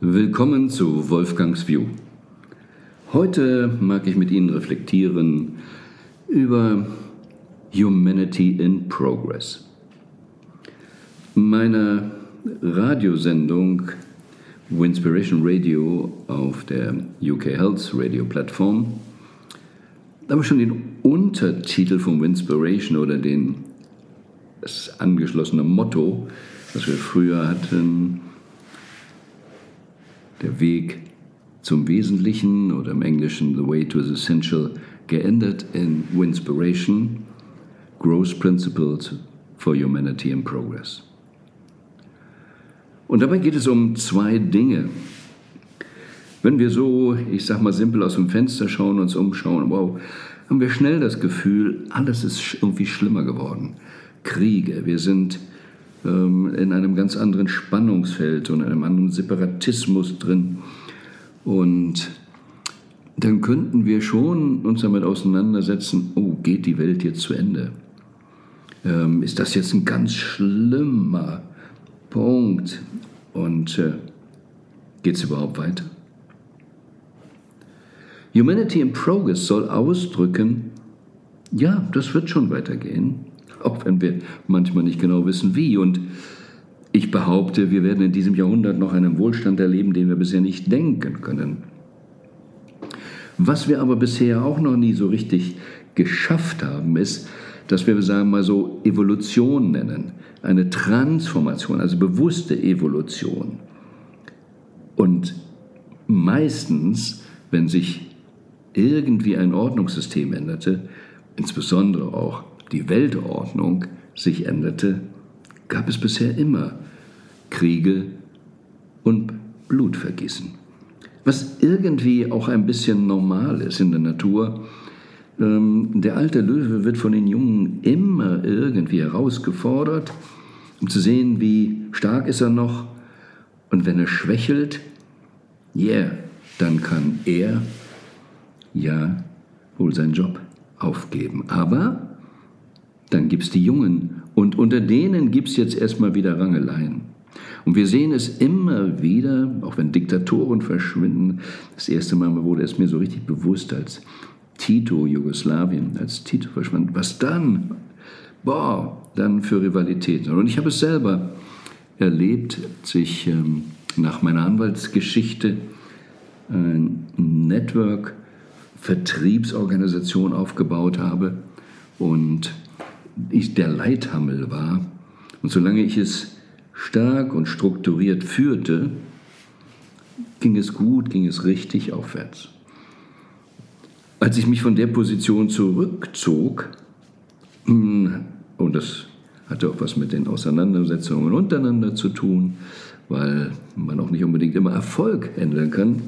Willkommen zu Wolfgangs View. Heute mag ich mit Ihnen reflektieren über Humanity in Progress. Meine Radiosendung Winspiration Radio auf der UK Health Radio Plattform da ich schon den Untertitel von Winspiration oder den, das angeschlossene Motto, das wir früher hatten, der Weg zum Wesentlichen oder im Englischen The Way to the Essential geändert in Winspiration, Growth Principles for Humanity and Progress. Und dabei geht es um zwei Dinge. Wenn wir so, ich sag mal simpel aus dem Fenster schauen, uns umschauen, wow, haben wir schnell das Gefühl, alles ist irgendwie schlimmer geworden. Kriege, wir sind ähm, in einem ganz anderen Spannungsfeld und einem anderen Separatismus drin. Und dann könnten wir schon uns damit auseinandersetzen, oh, geht die Welt jetzt zu Ende? Ähm, ist das jetzt ein ganz schlimmer Punkt? Und äh, geht es überhaupt weiter? Humanity in Progress soll ausdrücken, ja, das wird schon weitergehen, auch wenn wir manchmal nicht genau wissen, wie. Und ich behaupte, wir werden in diesem Jahrhundert noch einen Wohlstand erleben, den wir bisher nicht denken können. Was wir aber bisher auch noch nie so richtig geschafft haben, ist, dass wir, sagen wir mal so, Evolution nennen. Eine Transformation, also bewusste Evolution. Und meistens, wenn sich irgendwie ein Ordnungssystem änderte, insbesondere auch die Weltordnung sich änderte, gab es bisher immer Kriege und Blutvergießen. Was irgendwie auch ein bisschen normal ist in der Natur. Ähm, der alte Löwe wird von den Jungen immer irgendwie herausgefordert, um zu sehen, wie stark ist er noch. Und wenn er schwächelt, yeah, dann kann er ja wohl seinen Job aufgeben. Aber dann gibt es die Jungen und unter denen gibt es jetzt erstmal wieder Rangeleien. Und wir sehen es immer wieder, auch wenn Diktatoren verschwinden. Das erste Mal wurde es mir so richtig bewusst, als Tito Jugoslawien, als Tito verschwand, was dann, boah, dann für Rivalitäten. Und ich habe es selber erlebt, als ich ähm, nach meiner Anwaltsgeschichte ein Network Vertriebsorganisation aufgebaut habe und ich der Leithammel war. Und solange ich es stark und strukturiert führte, ging es gut, ging es richtig aufwärts. Als ich mich von der Position zurückzog, hm, und das hatte auch was mit den Auseinandersetzungen untereinander zu tun, weil man auch nicht unbedingt immer Erfolg handeln kann,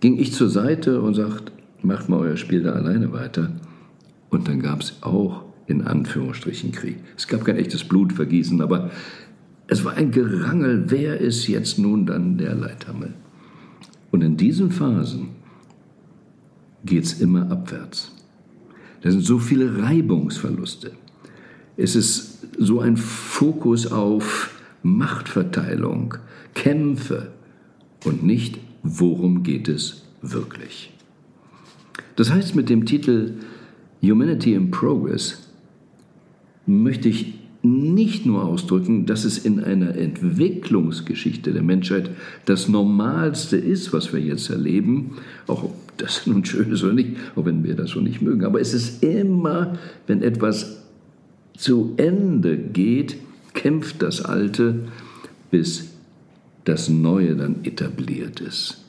ging ich zur Seite und sagte, macht mal euer Spiel da alleine weiter. Und dann gab es auch in Anführungsstrichen Krieg. Es gab kein echtes Blutvergießen, aber es war ein Gerangel, wer ist jetzt nun dann der Leithammel? Und in diesen Phasen geht es immer abwärts. Da sind so viele Reibungsverluste. Es ist so ein Fokus auf Machtverteilung, Kämpfe und nicht worum geht es wirklich. Das heißt, mit dem Titel Humanity in Progress möchte ich nicht nur ausdrücken, dass es in einer Entwicklungsgeschichte der Menschheit das Normalste ist, was wir jetzt erleben, auch ob das nun schön ist oder nicht, auch wenn wir das schon nicht mögen, aber es ist immer, wenn etwas zu Ende geht, kämpft das Alte, bis das Neue dann etabliert ist.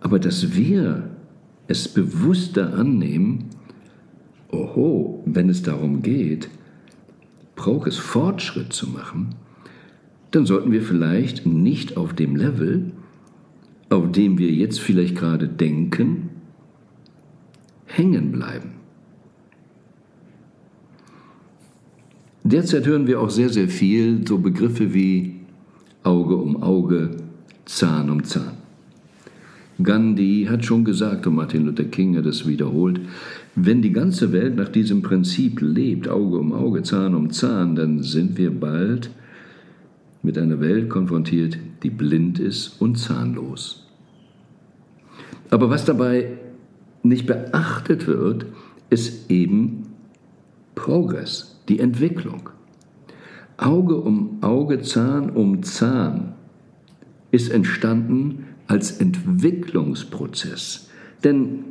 Aber dass wir es bewusster annehmen, oho, wenn es darum geht, braucht es Fortschritt zu machen, dann sollten wir vielleicht nicht auf dem Level, auf dem wir jetzt vielleicht gerade denken, hängen bleiben. Derzeit hören wir auch sehr, sehr viel so Begriffe wie Auge um Auge, Zahn um Zahn. Gandhi hat schon gesagt, und Martin Luther King hat es wiederholt, wenn die ganze Welt nach diesem Prinzip lebt, Auge um Auge, Zahn um Zahn, dann sind wir bald mit einer Welt konfrontiert, die blind ist und zahnlos. Aber was dabei nicht beachtet wird, ist eben Progress, die Entwicklung. Auge um Auge, Zahn um Zahn ist entstanden als Entwicklungsprozess. Denn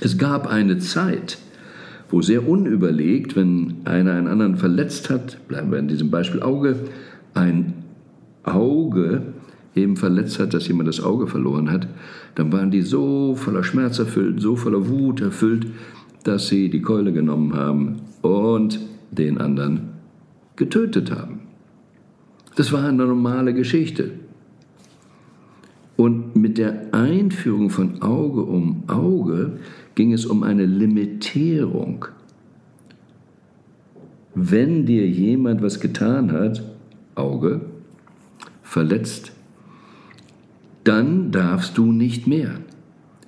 es gab eine Zeit, wo sehr unüberlegt, wenn einer einen anderen verletzt hat, bleiben wir in diesem Beispiel Auge, ein Auge eben verletzt hat, dass jemand das Auge verloren hat, dann waren die so voller Schmerz erfüllt, so voller Wut erfüllt, dass sie die Keule genommen haben und den anderen getötet haben. Das war eine normale Geschichte. Und mit der Einführung von Auge um Auge ging es um eine Limitierung. Wenn dir jemand was getan hat, Auge, verletzt, dann darfst du nicht mehr.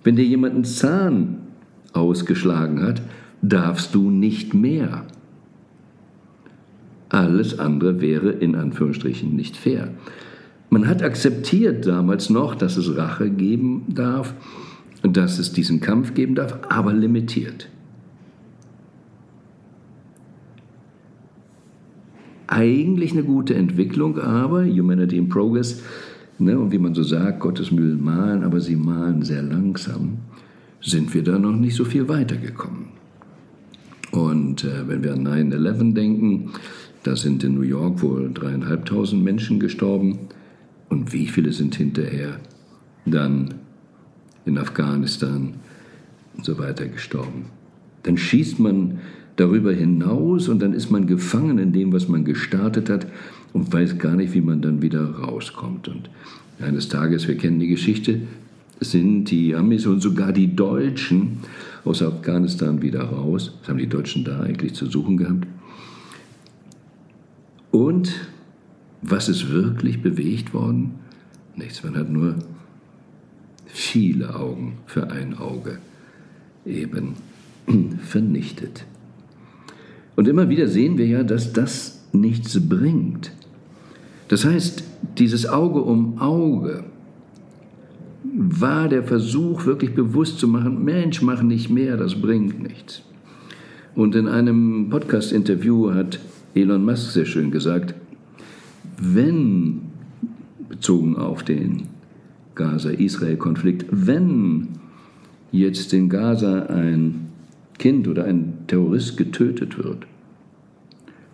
Wenn dir jemand einen Zahn ausgeschlagen hat, darfst du nicht mehr. Alles andere wäre in Anführungsstrichen nicht fair. Man hat akzeptiert damals noch, dass es Rache geben darf, dass es diesen Kampf geben darf, aber limitiert. Eigentlich eine gute Entwicklung, aber Humanity in Progress, ne, und wie man so sagt, Gottes Mühlen malen, aber sie malen sehr langsam, sind wir da noch nicht so viel weitergekommen. Und äh, wenn wir an 9-11 denken, da sind in New York wohl dreieinhalbtausend Menschen gestorben. Und wie viele sind hinterher dann in Afghanistan und so weiter gestorben? Dann schießt man darüber hinaus und dann ist man gefangen in dem, was man gestartet hat und weiß gar nicht, wie man dann wieder rauskommt. Und eines Tages, wir kennen die Geschichte, sind die Amis und sogar die Deutschen aus Afghanistan wieder raus. Was haben die Deutschen da eigentlich zu suchen gehabt? Und was ist wirklich bewegt worden? Nichts, man hat nur viele Augen für ein Auge eben vernichtet. Und immer wieder sehen wir ja, dass das nichts bringt. Das heißt, dieses Auge um Auge war der Versuch, wirklich bewusst zu machen, Mensch, mach nicht mehr, das bringt nichts. Und in einem Podcast-Interview hat Elon Musk sehr schön gesagt, wenn, bezogen auf den Gaza-Israel-Konflikt, wenn jetzt in Gaza ein Kind oder ein Terrorist getötet wird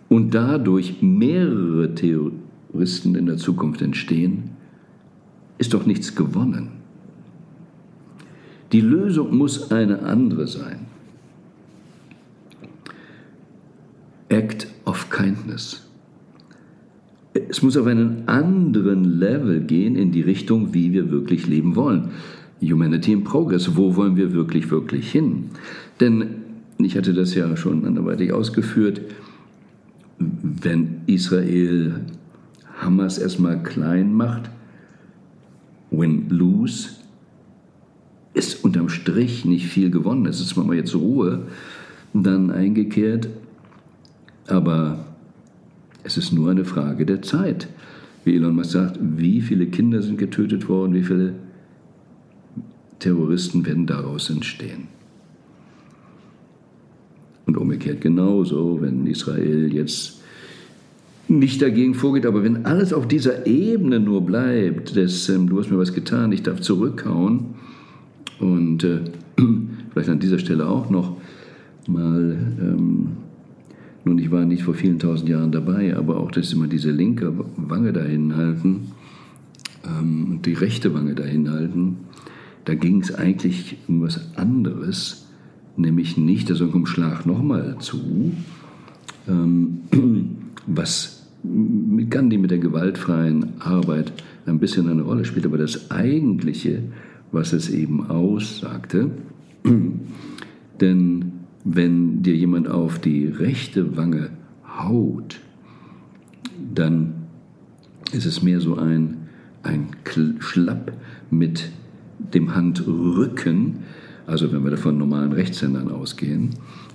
und dadurch mehrere Terroristen in der Zukunft entstehen, ist doch nichts gewonnen. Die Lösung muss eine andere sein. Act of Kindness. Es muss auf einen anderen Level gehen in die Richtung, wie wir wirklich leben wollen. Humanity in Progress, wo wollen wir wirklich, wirklich hin? Denn ich hatte das ja schon anderweitig ausgeführt, wenn Israel Hamas erstmal klein macht, win-lose, ist unterm Strich nicht viel gewonnen. Es ist zwar jetzt Ruhe dann eingekehrt, aber es ist nur eine Frage der Zeit. Wie Elon Musk sagt, wie viele Kinder sind getötet worden, wie viele Terroristen werden daraus entstehen. Und umgekehrt genauso, wenn Israel jetzt nicht dagegen vorgeht, aber wenn alles auf dieser Ebene nur bleibt, des, ähm, du hast mir was getan, ich darf zurückhauen, und äh, vielleicht an dieser Stelle auch noch mal ähm, nun, ich war nicht vor vielen tausend Jahren dabei, aber auch, dass immer diese linke Wange dahin halten ähm, und die rechte Wange dahin halten, da ging es eigentlich um was anderes, nämlich nicht, also kommt Schlag nochmal zu, ähm, was mit Gandhi mit der gewaltfreien Arbeit ein bisschen eine Rolle spielt, aber das Eigentliche, was es eben aussagte, denn wenn dir jemand auf die rechte Wange haut, dann ist es mehr so ein, ein Schlapp mit dem Handrücken, also wenn wir davon normalen Rechtshändern ausgehen,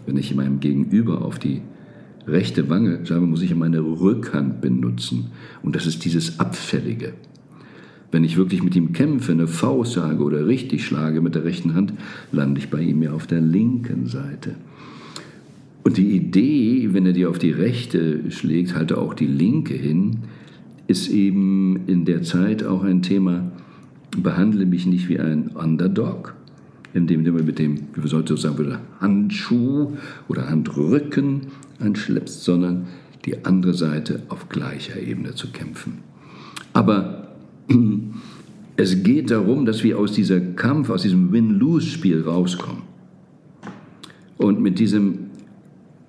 wenn ich meinem Gegenüber auf die rechte Wange sage, muss ich meine Rückhand benutzen. Und das ist dieses Abfällige. Wenn ich wirklich mit ihm kämpfe, eine Faust sage oder richtig schlage mit der rechten Hand, lande ich bei ihm ja auf der linken Seite. Und die Idee, wenn er dir auf die rechte schlägt, halte auch die linke hin, ist eben in der Zeit auch ein Thema, behandle mich nicht wie ein Underdog, indem du mit dem, wie sollte sagen Handschuh oder Handrücken anschleppst, sondern die andere Seite auf gleicher Ebene zu kämpfen. Aber es geht darum, dass wir aus diesem Kampf, aus diesem Win-Lose-Spiel rauskommen. Und mit diesem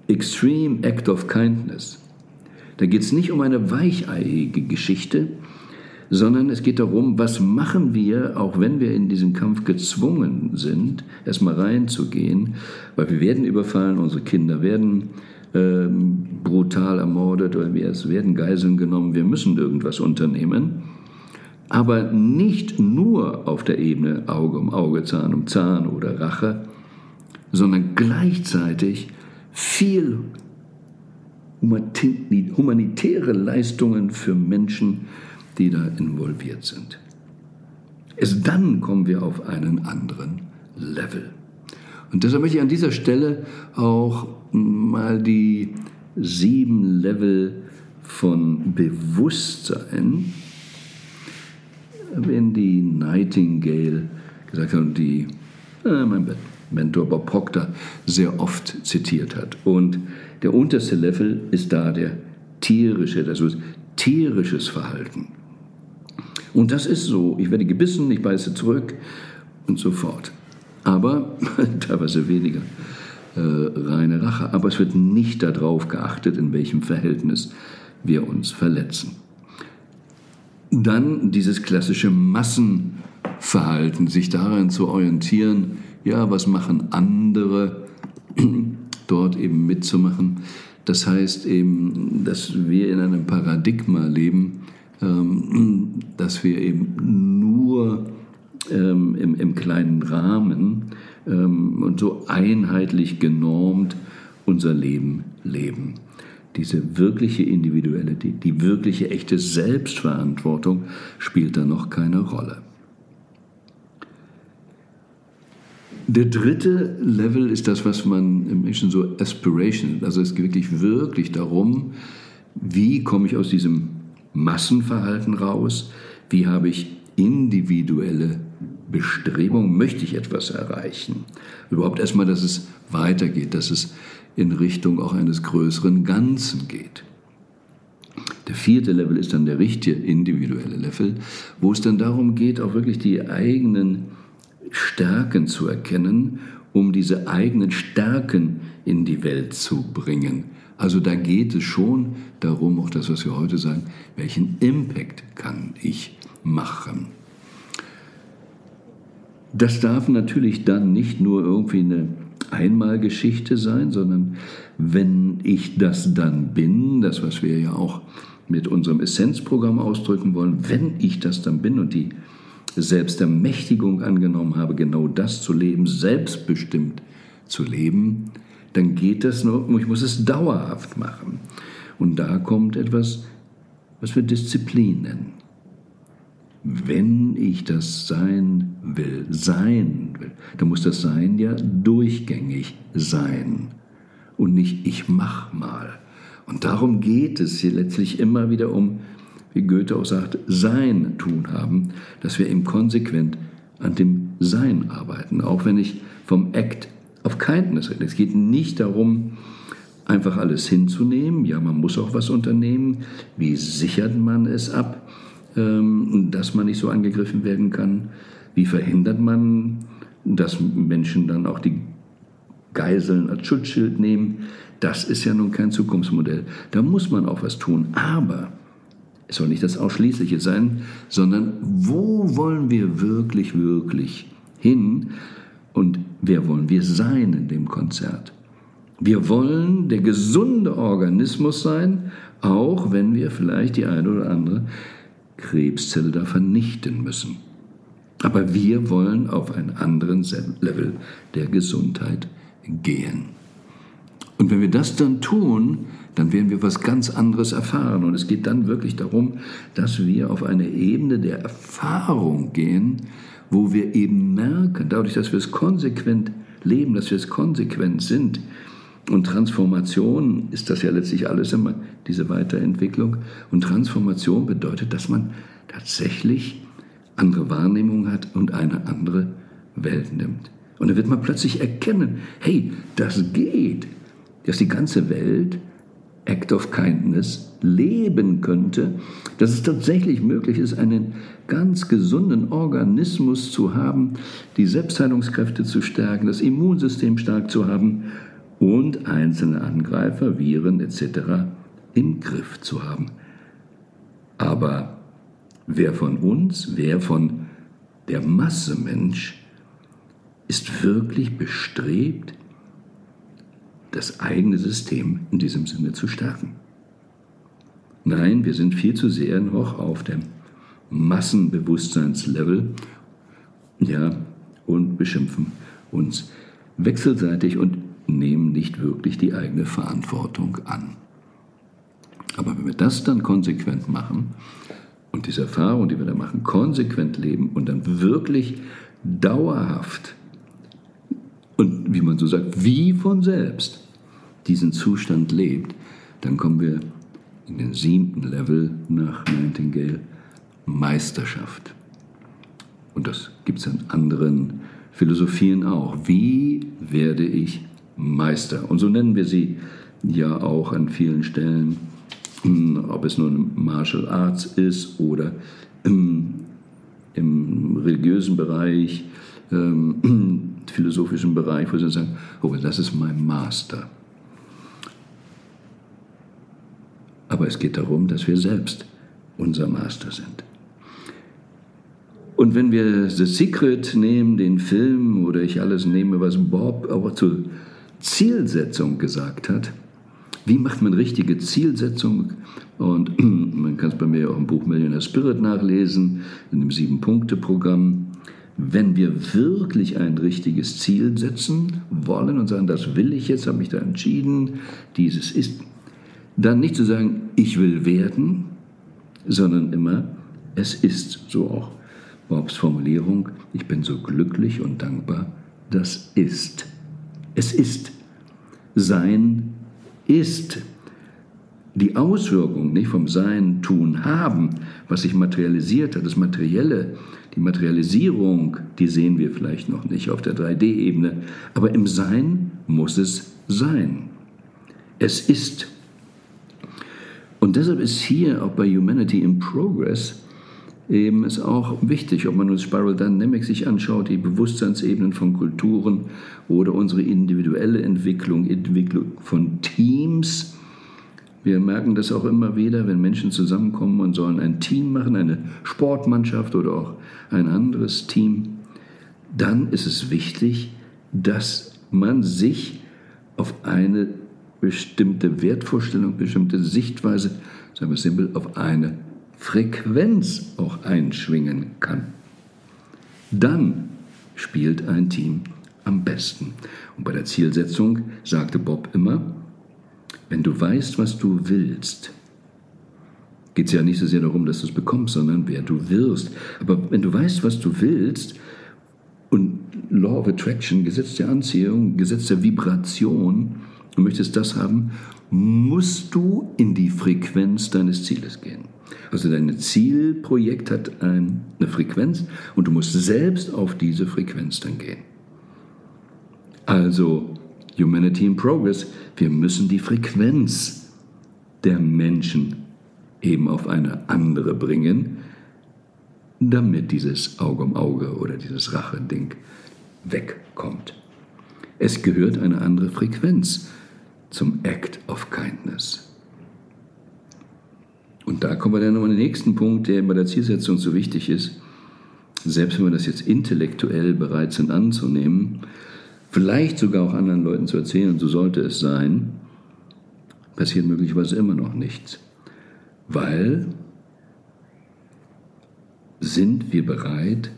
Extreme Act of Kindness, da geht es nicht um eine weicheiige Geschichte, sondern es geht darum, was machen wir, auch wenn wir in diesen Kampf gezwungen sind, erstmal reinzugehen, weil wir werden überfallen, unsere Kinder werden ähm, brutal ermordet oder wir werden Geiseln genommen, wir müssen irgendwas unternehmen, aber nicht nur auf der Ebene Auge um Auge, Zahn um Zahn oder Rache, sondern gleichzeitig viel humanitäre Leistungen für Menschen, die da involviert sind. Erst dann kommen wir auf einen anderen Level. Und deshalb möchte ich an dieser Stelle auch mal die sieben Level von Bewusstsein, wenn die Nightingale gesagt hat und die, äh, mein Mentor Bob Proctor sehr oft zitiert hat. Und der unterste Level ist da der tierische, das ist tierisches Verhalten. Und das ist so, ich werde gebissen, ich beiße zurück und so fort. Aber teilweise weniger äh, reine Rache. Aber es wird nicht darauf geachtet, in welchem Verhältnis wir uns verletzen. Dann dieses klassische Massenverhalten, sich daran zu orientieren, ja, was machen andere, dort eben mitzumachen. Das heißt eben, dass wir in einem Paradigma leben, ähm, dass wir eben nur ähm, im, im kleinen Rahmen ähm, und so einheitlich genormt unser Leben leben. Diese wirkliche individuelle, die, die wirkliche echte Selbstverantwortung spielt da noch keine Rolle. Der dritte Level ist das, was man im Menschen so Aspiration, also es geht wirklich, wirklich darum, wie komme ich aus diesem Massenverhalten raus, wie habe ich individuelle Bestrebung, möchte ich etwas erreichen. Überhaupt erstmal, dass es weitergeht, dass es in Richtung auch eines größeren Ganzen geht. Der vierte Level ist dann der richtige individuelle Level, wo es dann darum geht, auch wirklich die eigenen Stärken zu erkennen, um diese eigenen Stärken in die Welt zu bringen. Also da geht es schon darum, auch das, was wir heute sagen, welchen Impact kann ich machen. Das darf natürlich dann nicht nur irgendwie eine Einmalgeschichte sein, sondern wenn ich das dann bin, das, was wir ja auch mit unserem Essenzprogramm ausdrücken wollen, wenn ich das dann bin und die Selbstermächtigung angenommen habe, genau das zu leben, selbstbestimmt zu leben, dann geht das nur, ich muss es dauerhaft machen. Und da kommt etwas, was wir Disziplin nennen wenn ich das sein will, sein dann muss das Sein ja durchgängig sein und nicht ich mach mal. Und darum geht es hier letztlich immer wieder um, wie Goethe auch sagt, Sein tun haben, dass wir eben konsequent an dem Sein arbeiten, auch wenn ich vom Act of Kindness rede. Es geht nicht darum, einfach alles hinzunehmen. Ja, man muss auch was unternehmen. Wie sichert man es ab? Ähm, dass man nicht so angegriffen werden kann? Wie verhindert man, dass Menschen dann auch die Geiseln als Schutzschild nehmen? Das ist ja nun kein Zukunftsmodell. Da muss man auch was tun. Aber es soll nicht das Ausschließliche sein, sondern wo wollen wir wirklich, wirklich hin und wer wollen wir sein in dem Konzert? Wir wollen der gesunde Organismus sein, auch wenn wir vielleicht die eine oder andere Krebszelle da vernichten müssen. Aber wir wollen auf einen anderen Level der Gesundheit gehen. Und wenn wir das dann tun, dann werden wir was ganz anderes erfahren. Und es geht dann wirklich darum, dass wir auf eine Ebene der Erfahrung gehen, wo wir eben merken, dadurch, dass wir es konsequent leben, dass wir es konsequent sind. Und Transformation ist das ja letztlich alles immer, diese Weiterentwicklung. Und Transformation bedeutet, dass man tatsächlich andere Wahrnehmung hat und eine andere Welt nimmt. Und dann wird man plötzlich erkennen, hey, das geht, dass die ganze Welt Act of Kindness leben könnte, dass es tatsächlich möglich ist, einen ganz gesunden Organismus zu haben, die Selbstheilungskräfte zu stärken, das Immunsystem stark zu haben und einzelne Angreifer, Viren etc. im Griff zu haben. Aber wer von uns, wer von der Masse Mensch ist wirklich bestrebt, das eigene System in diesem Sinne zu stärken. Nein, wir sind viel zu sehr noch auf dem Massenbewusstseinslevel ja, und beschimpfen uns wechselseitig und nehmen nicht wirklich die eigene Verantwortung an. Aber wenn wir das dann konsequent machen und diese Erfahrung, die wir da machen, konsequent leben und dann wirklich dauerhaft und wie man so sagt, wie von selbst diesen Zustand lebt, dann kommen wir in den siebten Level nach Nightingale Meisterschaft. Und das gibt es in anderen Philosophien auch. Wie werde ich Meister? Und so nennen wir sie ja auch an vielen Stellen, ob es nun Martial Arts ist oder im, im religiösen Bereich, ähm, philosophischen Bereich, wo sie sagen, oh, das ist mein Master. Aber es geht darum, dass wir selbst unser Master sind. Und wenn wir The Secret nehmen, den Film, oder ich alles nehme, was Bob aber zur Zielsetzung gesagt hat, wie macht man richtige Zielsetzung? Und man kann es bei mir auch im Buch Millionaire Spirit nachlesen, in dem Sieben-Punkte-Programm. Wenn wir wirklich ein richtiges Ziel setzen wollen und sagen, das will ich jetzt, habe mich da entschieden, dieses ist, dann nicht zu sagen, ich will werden, sondern immer, es ist. So auch Bobs Formulierung, ich bin so glücklich und dankbar, das ist. Es ist. Sein ist. Die Auswirkung nicht vom Sein, Tun, Haben, was sich materialisiert hat, das Materielle, die Materialisierung, die sehen wir vielleicht noch nicht auf der 3D-Ebene, aber im Sein muss es sein. Es ist. Und deshalb ist hier auch bei Humanity in Progress eben ist auch wichtig, ob man uns Spiral Dynamics sich anschaut, die Bewusstseinsebenen von Kulturen oder unsere individuelle Entwicklung, Entwicklung von Teams. Wir merken das auch immer wieder, wenn Menschen zusammenkommen und sollen ein Team machen, eine Sportmannschaft oder auch ein anderes Team, dann ist es wichtig, dass man sich auf eine bestimmte Wertvorstellung, bestimmte Sichtweise, sagen wir simpel, auf eine Frequenz auch einschwingen kann. Dann spielt ein Team am besten. Und bei der Zielsetzung sagte Bob immer, wenn du weißt, was du willst, geht es ja nicht so sehr darum, dass du es bekommst, sondern wer du wirst. Aber wenn du weißt, was du willst, und Law of Attraction, Gesetz der Anziehung, Gesetz der Vibration, du möchtest das haben, musst du in die Frequenz deines Zieles gehen. Also dein Zielprojekt hat eine Frequenz und du musst selbst auf diese Frequenz dann gehen. Also Humanity in Progress, wir müssen die Frequenz der Menschen eben auf eine andere bringen, damit dieses Auge um Auge oder dieses Rache-Ding wegkommt. Es gehört eine andere Frequenz zum Act of Kindness. Und da kommen wir dann nochmal den nächsten Punkt, der bei der Zielsetzung so wichtig ist. Selbst wenn wir das jetzt intellektuell bereit sind anzunehmen, vielleicht sogar auch anderen Leuten zu erzählen, und so sollte es sein, passiert möglicherweise immer noch nichts. Weil sind wir bereit,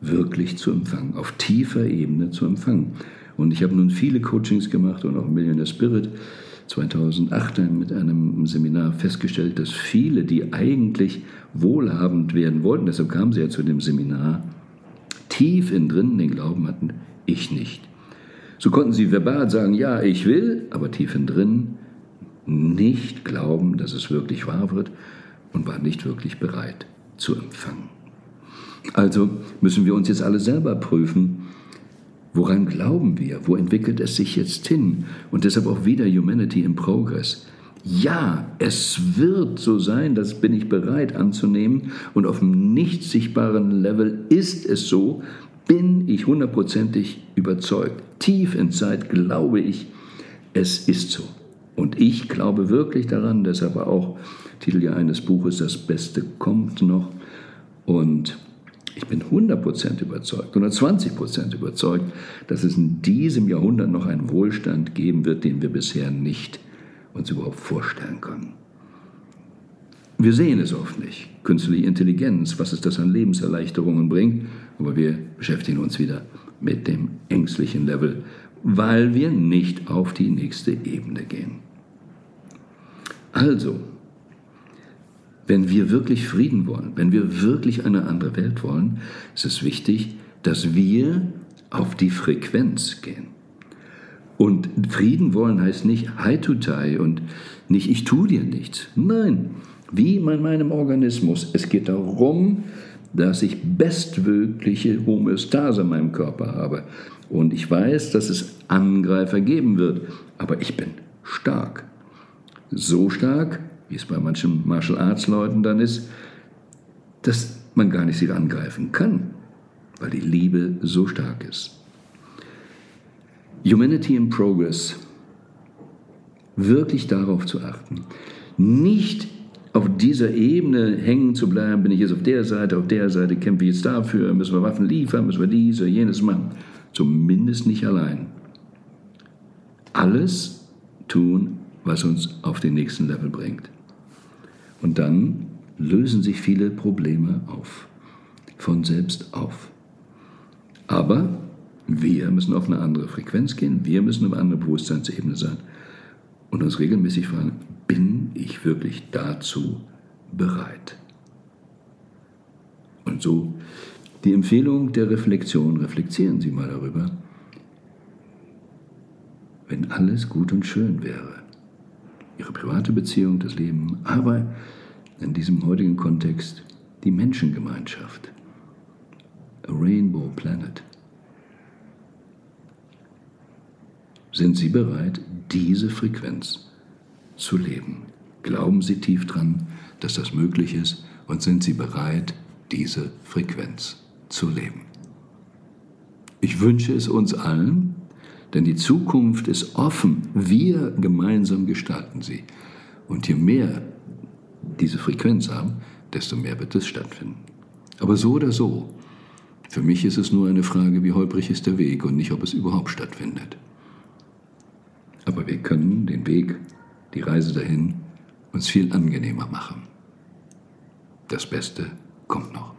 wirklich zu empfangen, auf tiefer Ebene zu empfangen. Und ich habe nun viele Coachings gemacht und auch Millionaire Spirit 2008 mit einem Seminar festgestellt, dass viele, die eigentlich wohlhabend werden wollten, deshalb kamen sie ja zu dem Seminar, tief in drinnen den Glauben hatten, ich nicht. So konnten sie verbal sagen, ja, ich will, aber tief in drin nicht glauben, dass es wirklich wahr wird und waren nicht wirklich bereit zu empfangen. Also müssen wir uns jetzt alle selber prüfen, woran glauben wir, wo entwickelt es sich jetzt hin und deshalb auch wieder Humanity in Progress. Ja, es wird so sein, das bin ich bereit anzunehmen und auf dem nicht sichtbaren Level ist es so, bin ich hundertprozentig überzeugt. Tief in Zeit glaube ich, es ist so. Und ich glaube wirklich daran, deshalb auch Titel ja eines Buches, das Beste kommt noch. Und ich bin 100% überzeugt, 120% überzeugt, dass es in diesem Jahrhundert noch einen Wohlstand geben wird, den wir bisher nicht uns überhaupt vorstellen können. Wir sehen es oft nicht. Künstliche Intelligenz, was es das an Lebenserleichterungen bringt, aber wir beschäftigen uns wieder mit dem ängstlichen Level, weil wir nicht auf die nächste Ebene gehen. Also, wenn wir wirklich Frieden wollen, wenn wir wirklich eine andere Welt wollen, ist es wichtig, dass wir auf die Frequenz gehen. Und Frieden wollen heißt nicht Hi to Tai und nicht ich tue dir nichts. Nein, wie in meinem Organismus. Es geht darum, dass ich bestmögliche Homöostase in meinem Körper habe. Und ich weiß, dass es Angreifer geben wird, aber ich bin stark. So stark, wie es bei manchen Martial Arts Leuten dann ist, dass man gar nicht sie angreifen kann, weil die Liebe so stark ist. Humanity in Progress, wirklich darauf zu achten, nicht auf dieser Ebene hängen zu bleiben, bin ich jetzt auf der Seite, auf der Seite, kämpfe ich jetzt dafür, müssen wir Waffen liefern, müssen wir dies oder jenes machen. Zumindest nicht allein. Alles tun, was uns auf den nächsten Level bringt. Und dann lösen sich viele Probleme auf, von selbst auf. Aber wir müssen auf eine andere Frequenz gehen, wir müssen auf eine andere Bewusstseinsebene sein. Und uns regelmäßig fragen, bin ich wirklich dazu bereit? Und so die Empfehlung der Reflexion, reflektieren Sie mal darüber, wenn alles gut und schön wäre, Ihre private Beziehung, das Leben, aber in diesem heutigen Kontext die Menschengemeinschaft, a Rainbow Planet. Sind Sie bereit, diese Frequenz zu leben? Glauben Sie tief dran, dass das möglich ist und sind Sie bereit, diese Frequenz zu leben? Ich wünsche es uns allen, denn die Zukunft ist offen. Wir gemeinsam gestalten sie. Und je mehr diese Frequenz haben, desto mehr wird es stattfinden. Aber so oder so, für mich ist es nur eine Frage, wie holprig ist der Weg und nicht, ob es überhaupt stattfindet. Aber wir können den Weg, die Reise dahin uns viel angenehmer machen. Das Beste kommt noch.